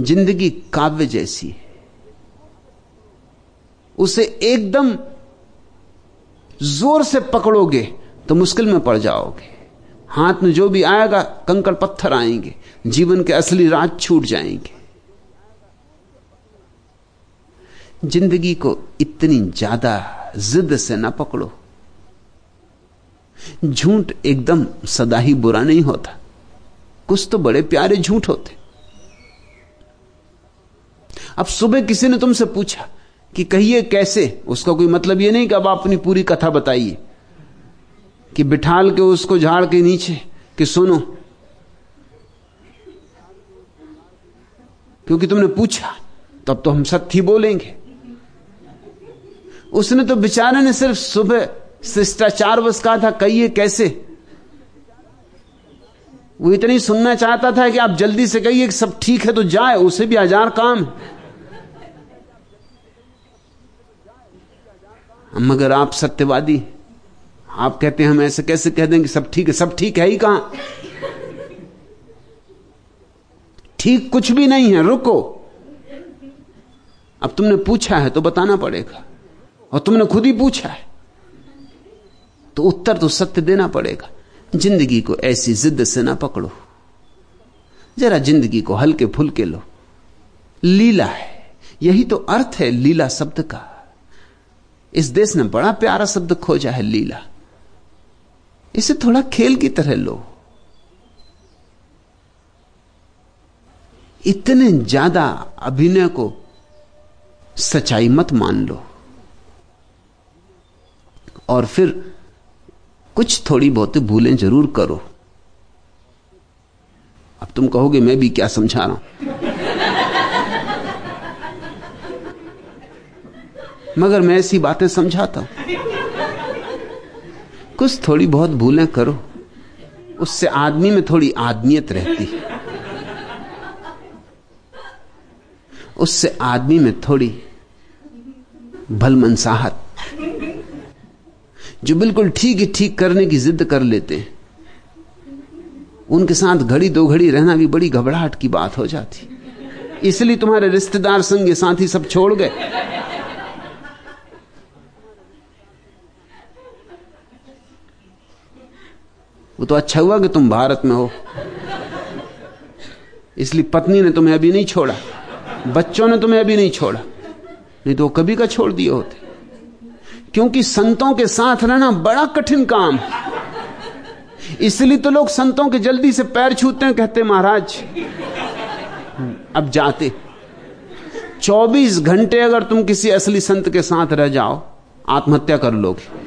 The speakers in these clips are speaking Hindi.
ज़िंदगी काव्य जैसी है। उसे एकदम ज़ोर से पकड़ोगे तो मुश्किल में पड़ जाओगे। हाथ में जो भी आएगा, कंकड़ पत्थर आएँगे, जीवन के असली राज छूट जाएँगे। ज़िंदगी को इतनी ज़्यादा जिद से ना पकड़ो। झूठ एकदम सदा ही बुरा नहीं होता। कुछ तो बड़े प्यारे झूठ होते। अब सुबह किसी ने तुमसे पूछा कि कहिए कैसे? उसका कोई मतलब यह नहीं कि अब आप अपनी पूरी कथा बताइए, कि बिठाल के उसको झाड़ के नीचे, कि सुनो। क्योंकि तुमने पूछा, तब तो हम सत्य बोलेंगे। उसने तो बेचारे ने सिर्फ़ सुबह शिष्टाचार बस कहा था, कहिए कैसे? वो इतनी सुनना चाहता था कि आप जल्दी से कहिए कि सब ठीक है तो जाए, उसे भी हज़ार काम। मगर आप सत्यवादी आप कहते हैं, हम ऐसे कैसे कह दें कि सब ठीक है, सब ठीक है ही कहाँ? ठीक कुछ भी नहीं है, रुको। अब तुमने पूछा है तो बताना पड़ेगा। और तुमने खुद ही पूछा है तो उत्तर तो सत्य देना पड़ेगा। ज़िंदगी को ऐसी जिद से ना पकड़ो। जरा ज़िंदगी को हल्के फुलके लो। लीला है। यही तो अर्थ है लीला शब्द का। इस देश ने बड़ा प्यारा शब्द खोजा है, लीला। इसे थोड़ा खेल की तरह लो। इतने ज़्यादा अभिनय को सच्चाई मत मान लो। और फिर कुछ थोड़ी बहुत भूलें ज़रूर करो। अब तुम कहोगे, मैं भी क्या समझा रहा हूँ? मगर मैं ऐसी बातें समझाता हूँ। कुछ थोड़ी बहुत भूलें करो, उससे आदमी में थोड़ी आदमियत रहती है। उससे आदमी में थोड़ी भलमनसाहत जो बिल्कुल ठीक ही ठीक करने की जिद कर लेते हैं, उनके साथ घड़ी दो घड़ी रहना भी बड़ी घबराहट की बात हो जाती। इसलिए तुम्हारे रिश्तेदार संग साथी सब छोड़ गए। वो तो अच्छा हुआ कि तुम भारत में हो। इसलिए पत्नी ने तुम्हें अभी नहीं छोड़ा, बच्चों ने तुम्हें अभी नहीं छोड़ा, नहीं तो कभी का छोड़ दिए होते। क्योंकि संतों के साथ रहना बड़ा कठिन काम इसलिए तो लोग संतों के जल्दी से पैर छूते हैं, कहते, महाराज, अब जाते। 24 घंटे अगर तुम किसी असली संत के साथ रह जाओ, आत्महत्या कर लोगे।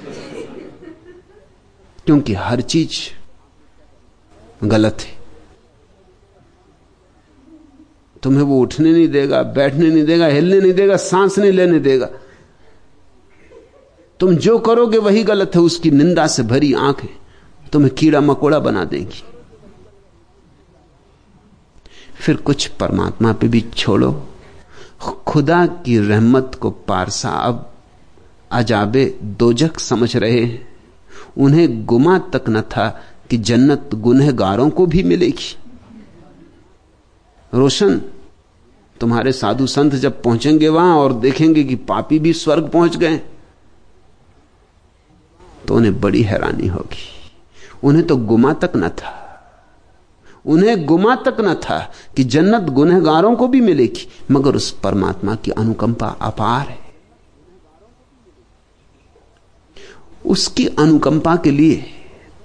क्योंकि हर चीज़ गलत है। तुम्हें वो उठने नहीं देगा, बैठने नहीं देगा, हिलने नहीं देगा, सांस नहीं लेने देगा। तुम जो करोगे वही गलत है, उसकी निंदा से भरी आँखें तुम्हें कीड़ा मकोड़ा बना देंगी। फिर कुछ परमात्मा पे भी छोड़ो। खुदा की रहमत को पारसा अब अजाबे दोजक समझ रहे हैं। उन्हें गुमा तक न था कि जन्नत गुनहगारों को भी मिलेगी। रोशन, तुम्हारे साधु संत जब पहुँचेंगे वहाँ और देखेंगे कि पापी भी स्वर्ग पहुँच गए तो उन्हें बड़ी हैरानी होगी। उन्हें तो गुमा तक न था। उन्हें गुमा तक न था कि जन्नत गुनहगारों को भी मिलेगी, मगर उस परमात्मा की अनुकंपा अपार है। उसकी अनुकंपा के लिए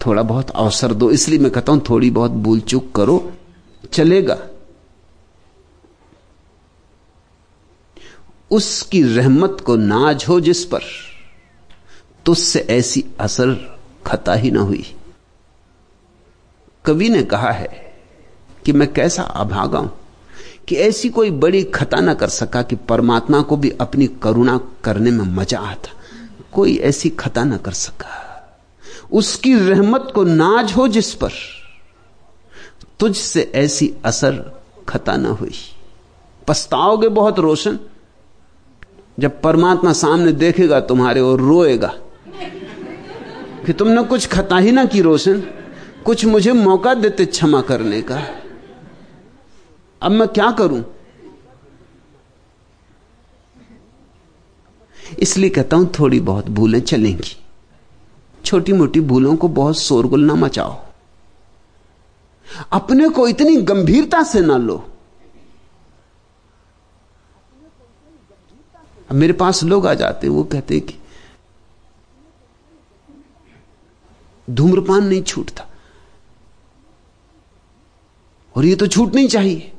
थोड़ा बहुत अवसर दो, इसलिए मैं कहता हूँ थोड़ी बहुत भूल चूक करो, चलेगा। उसकी रहमत को नाज हो जिस पर, तुझसे ऐसी असर खता ही ना हुई। कवि ने कहा है कि मैं कैसा अभागा हूँ कि ऐसी कोई बड़ी खता ना कर सका कि परमात्मा को भी अपनी करुणा करने में मज़ा आता। कोई ऐसी खता ना कर सका। उसकी रहमत को नाज हो जिस पर, तुझसे ऐसी असर खता ना हुई। पछताओगे बहुत रोशन। जब परमात्मा सामने देखेगा तुम्हारे और रोएगा, कि तुमने कुछ खता ही ना की रोशन, कुछ मुझे मौका देते क्षमा करने का। अब मैं क्या करूँ? इसलिए कहता हूँ, थोड़ी बहुत भूलें चलेंगी। छोटी मोटी भूलों को बहुत शोरगुल ना मचाओ। अपने को इतनी गंभीरता से ना लो। मेरे पास लोग आ जाते हैं, वो कहते हैं कि धूम्रपान नहीं छूटता। और ये तो छूट नहीं चाहिए।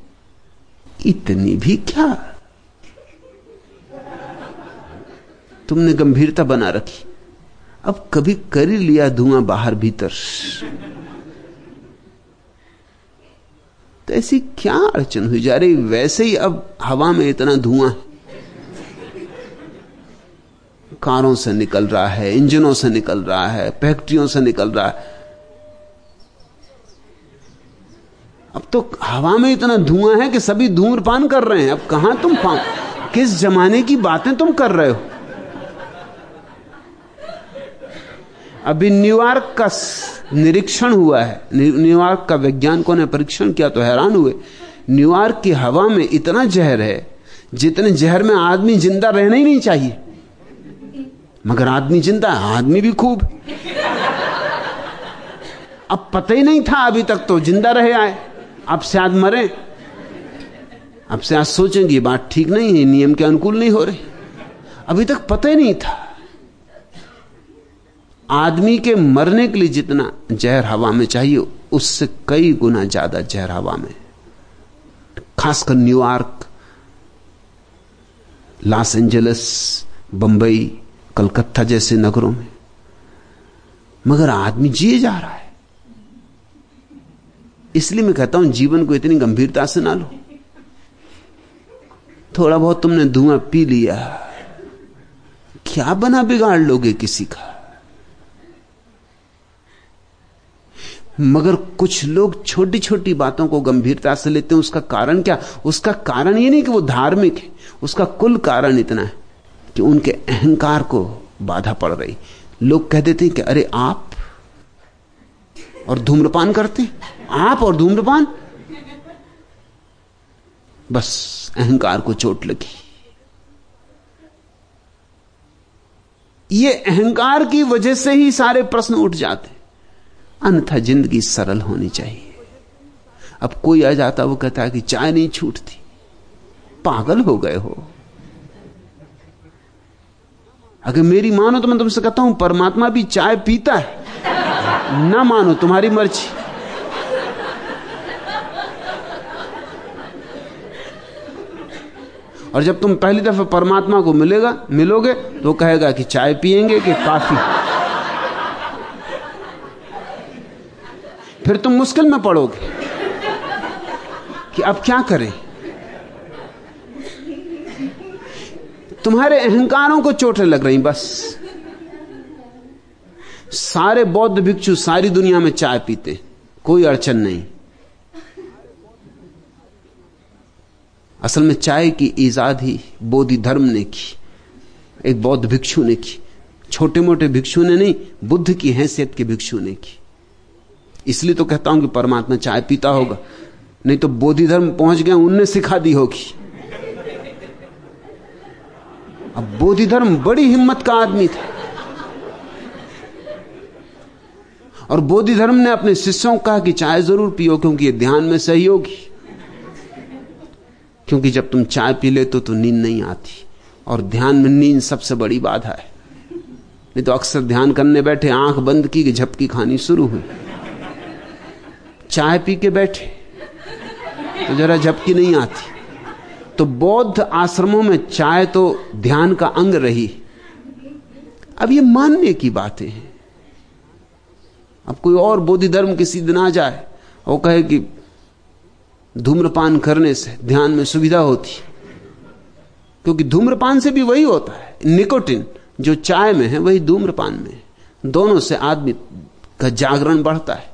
इतनी भी क्या? तुमने गंभीरता बना रखी। अब कभी कर ही लिया धुआँ बाहर भीतर। तो ऐसी क्या अड़चन हुई? जा रही, वैसे ही अब हवा में इतना धुआँ कारों से निकल रहा है, इंजनों से निकल रहा है, फैक्ट्रियों से निकल रहा है। अब तो हवा में इतना धुआँ है कि सभी धूम्रपान कर रहे हैं। अब कहाँ तुम किस जमाने की बातें तुम कर रहे हो? अभी न्यूयॉर्क का निरीक्षण हुआ है। न्यूयॉर्क का वैज्ञानिकों ने परीक्षण किया तो हैरान हुए। न्यूयॉर्क की हवा में इतना जहर है, जितने जहर में आदमी ज़िंदा रहना ही नहीं चाहिए। मगर आदमी ज़िंदा है, आदमी भी खूब। अब पता ही नहीं था अभी तक तो ज़िंदा रहे आए। अब से आज मरे। अब से आज सोचेंगे बात ठीक नहीं है नियम के अनुकूल नहीं हो रही। अभी तक पता ही नहीं था। आदमी के मरने के लिए जितना जहर हवा में चाहिए, उससे कई गुना ज़्यादा जहर हवा में। खासकर New York, Los Angeles, Bambai, Calcutta जैसे नगरों में। मगर आदमी जिए जा रहा है। इसलिए मैं कहता हूँ, जीवन को इतनी गंभीरता से ना लो। थोड़ा बहुत तुमने धुआँ पी लिया। क्या बना बिगाड़ लोगे किसी का? मगर कुछ लोग छोटी छोटी बातों को गंभीरता से लेते हैं। उसका कारण क्या? उसका कारण ये नहीं कि वो धार्मिक है। उसका कुल कारण इतना है कि उनके अहंकार को बाधा पड़ रही। लोग कह देते हैं कि अरे आप और धूम्रपान करते आप और धूम्रपान? बस अहंकार को चोट लगी। ये अहंकार की वजह से ही सारे प्रश्न उठ जाते अन्यथा ज़िंदगी सरल होनी चाहिए। अब कोई आ जाता, वो कहता है कि चाय नहीं छूटती। पागल हो गए हो। अगर मेरी मानो तो मैं तुमसे कहता हूँ, परमात्मा भी चाय पीता है। ना मानो, तुम्हारी मर्ज़ी। और जब तुम पहली दफ़ा परमात्मा को मिलेगा, मिलोगे तो कहेगा कि चाय पिएँगे कि काफ़ी। फिर तुम मुश्किल में पड़ोगे कि अब क्या करें? तुम्हारे अहंकारों को चोटें लग रही बस। सारे बौद्ध भिक्षु सारी दुनिया में चाय पीते, कोई अड़चन नहीं। असल में चाय की ईजाद ही बोधि धर्म ने की, एक बौद्ध भिक्षु ने की छोटे मोटे भिक्षु ने नहीं, बुद्ध की हैसियत के भिक्षु ने की। इसलिए तो कहता हूँ कि परमात्मा चाय पीता होगा नहीं तो बोधि धर्म पहुँच गए उनने सिखा दी होगी। अब बोधि धर्म बड़ी हिम्मत का आदमी था। और बोधि धर्म ने अपने शिष्यों को कहा कि चाय ज़रूर पियो क्योंकि ये ध्यान में सही होगी। क्योंकि जब तुम चाय पी लेते तो, तो नींद नहीं आती और ध्यान में नींद सबसे बड़ी बाधा है। नहीं तो अक्सर ध्यान करने बैठे आँख बंद कि झपकी खानी शुरू हुई। चाय पी के बैठे। तो जरा झपकी नहीं आती। तो बौद्ध आश्रमों में चाय तो ध्यान का अंग रही। अब ये मानने की बातें हैं। अब कोई और बोधि धर्म किसी दिन आ जाए, और कहे कि धूम्रपान करने से ध्यान में सुविधा होती। क्योंकि धूम्रपान से भी वही होता है। निकोटिन, जो चाय में है, वही धूम्रपान में है। दोनों से आदमी का जागरण बढ़ता है।